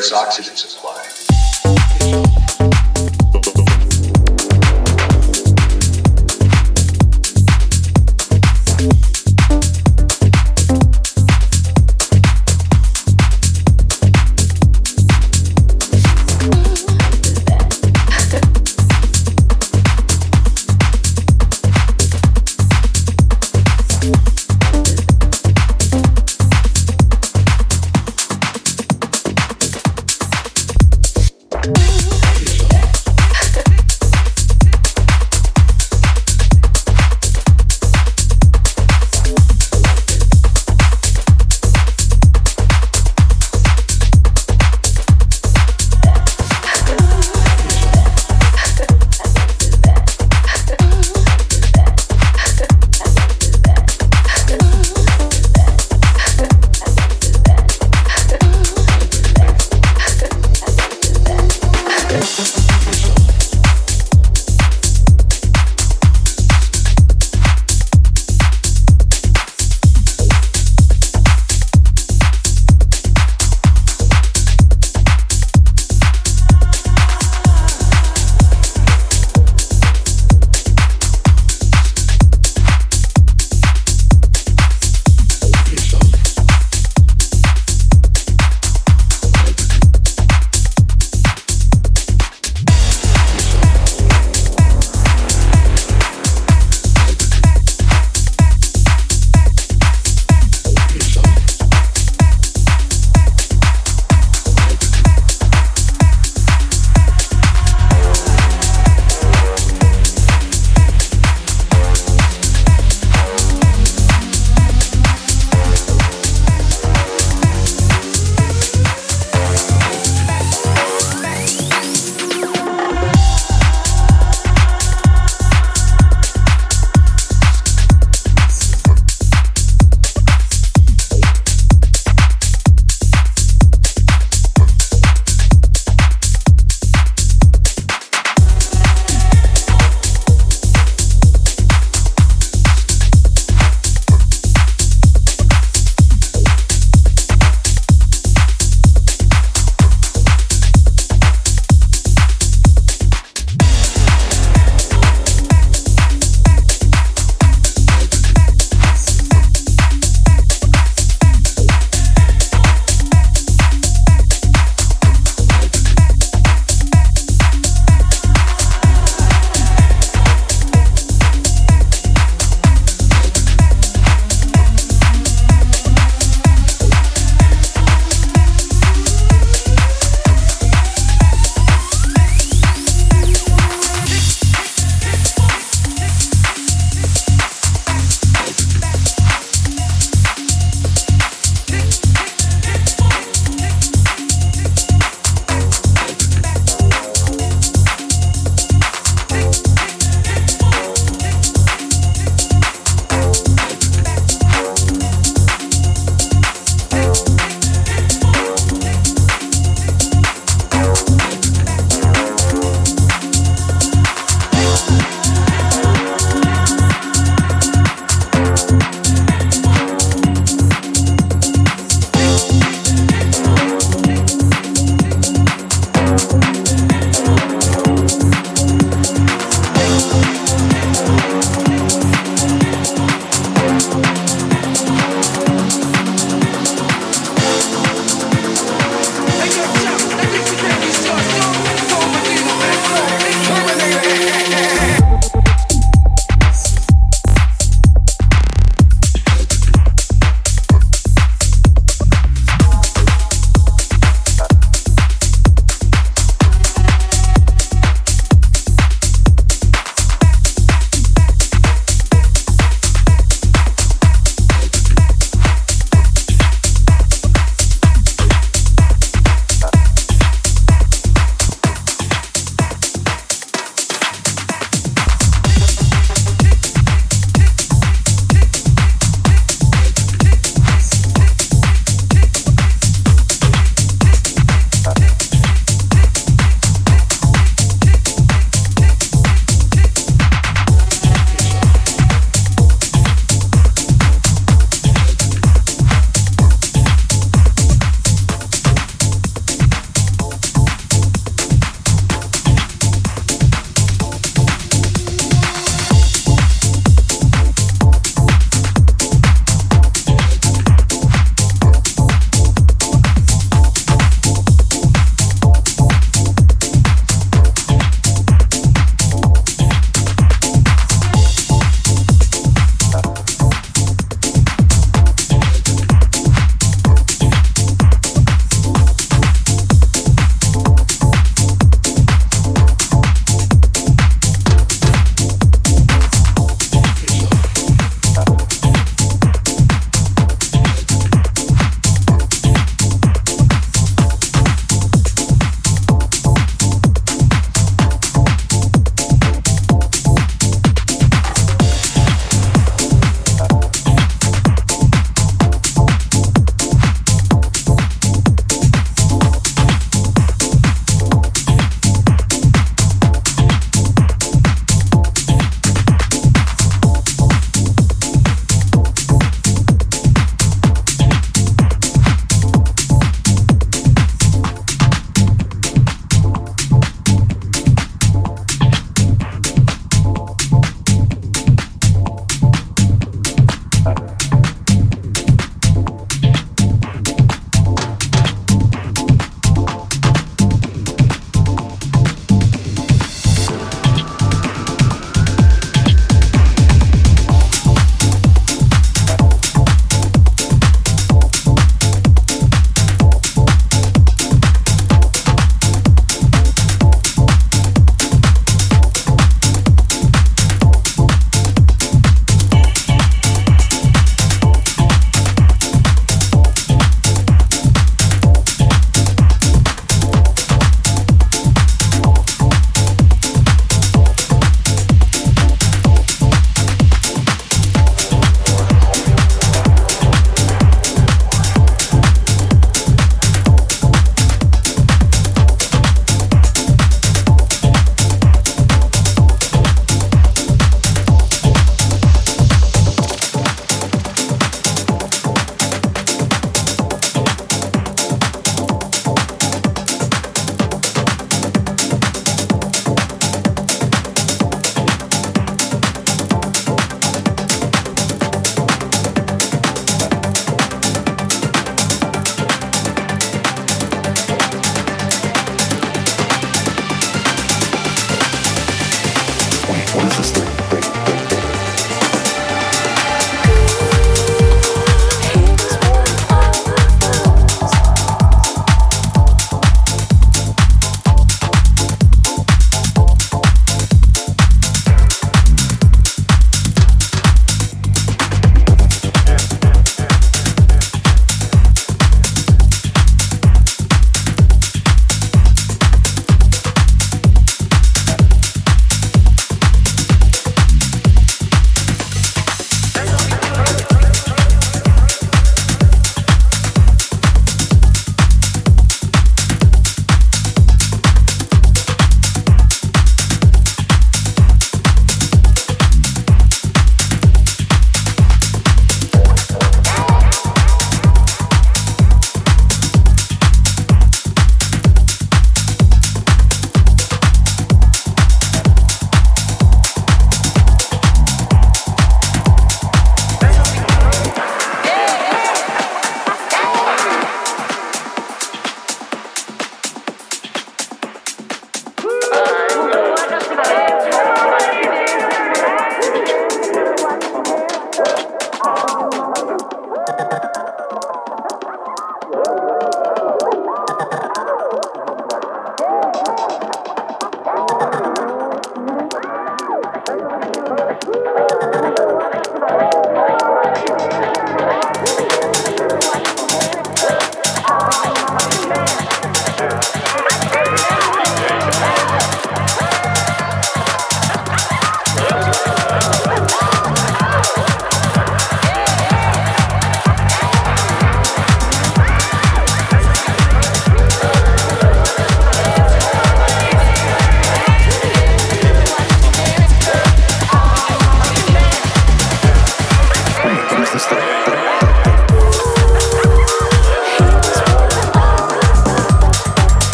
various.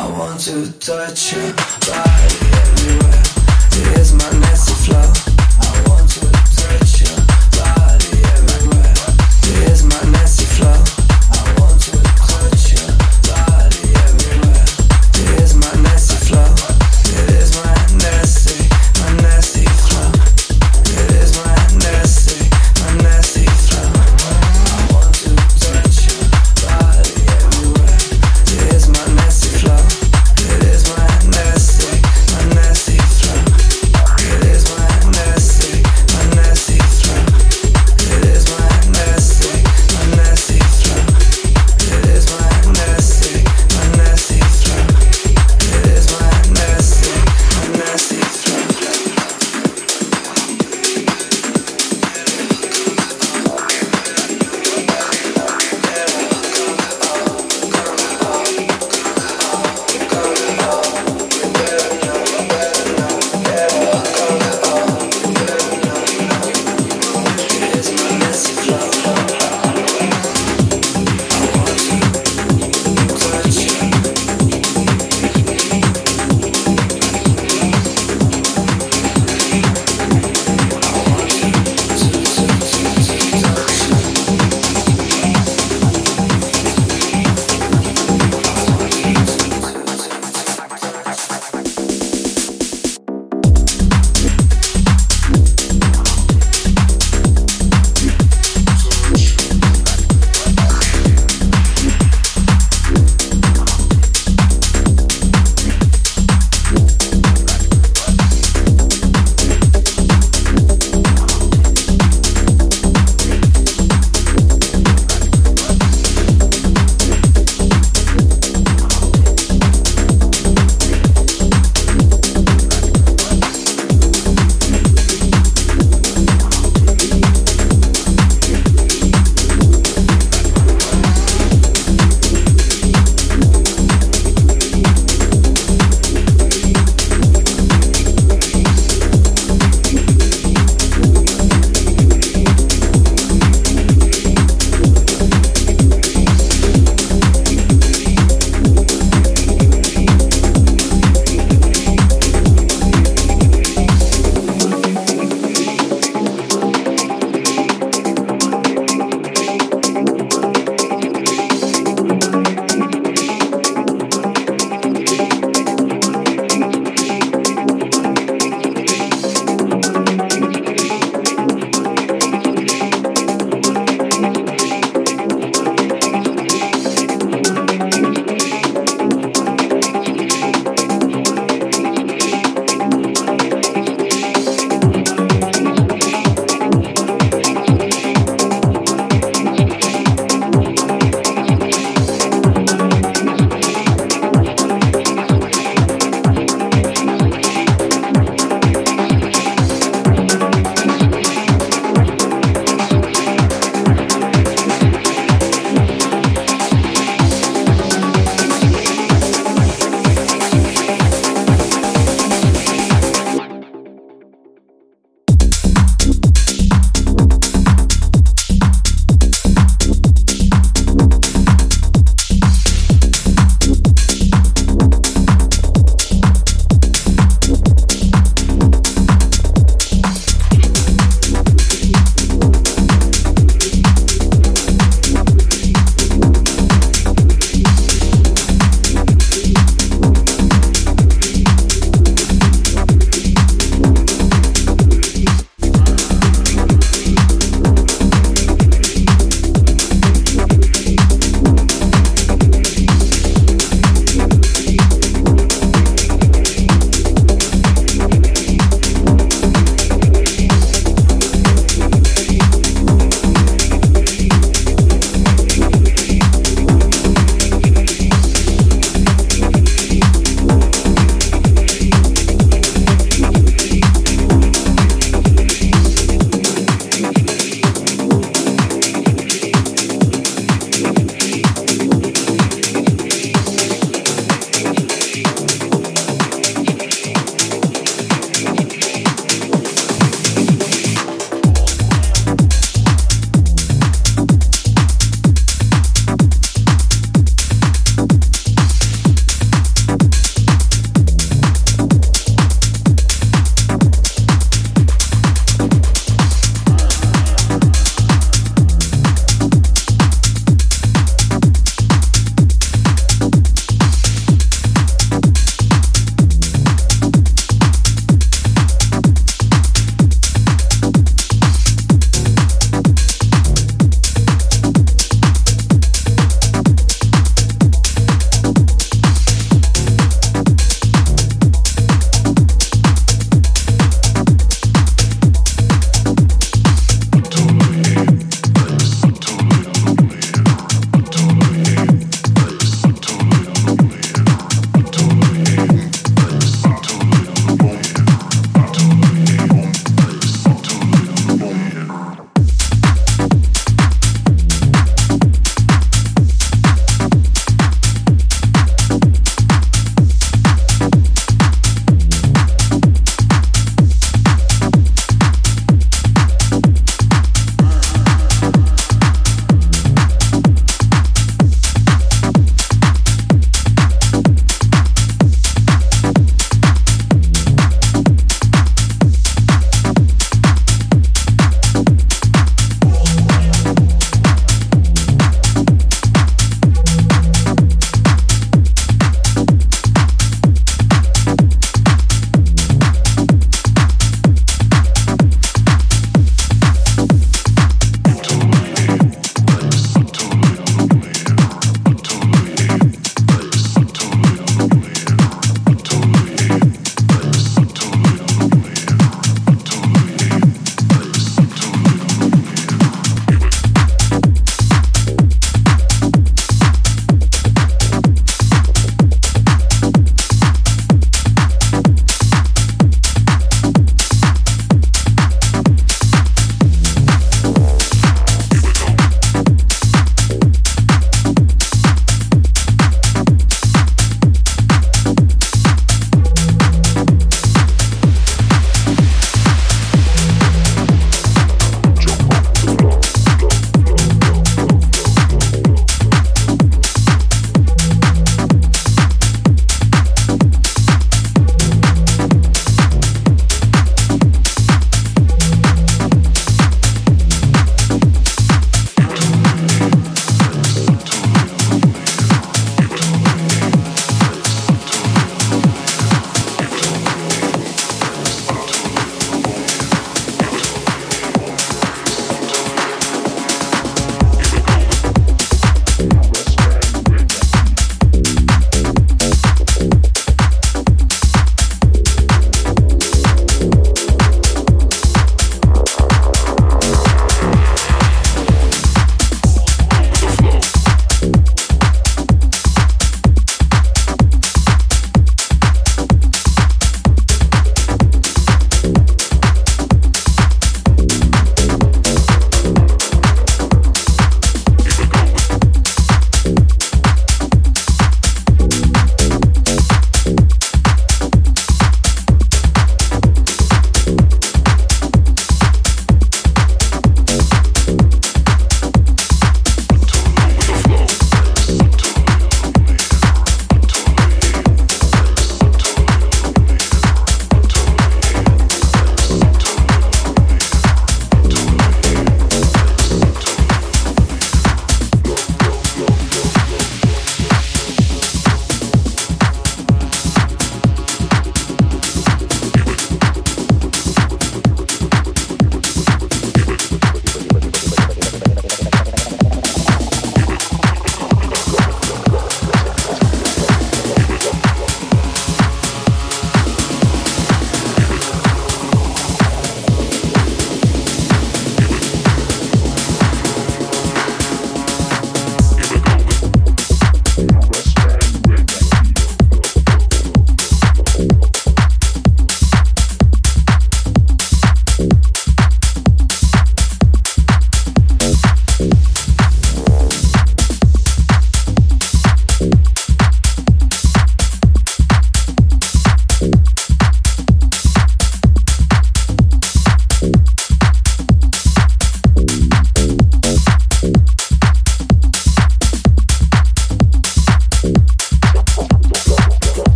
I want to touch your body everywhere. Here's my nasty flow.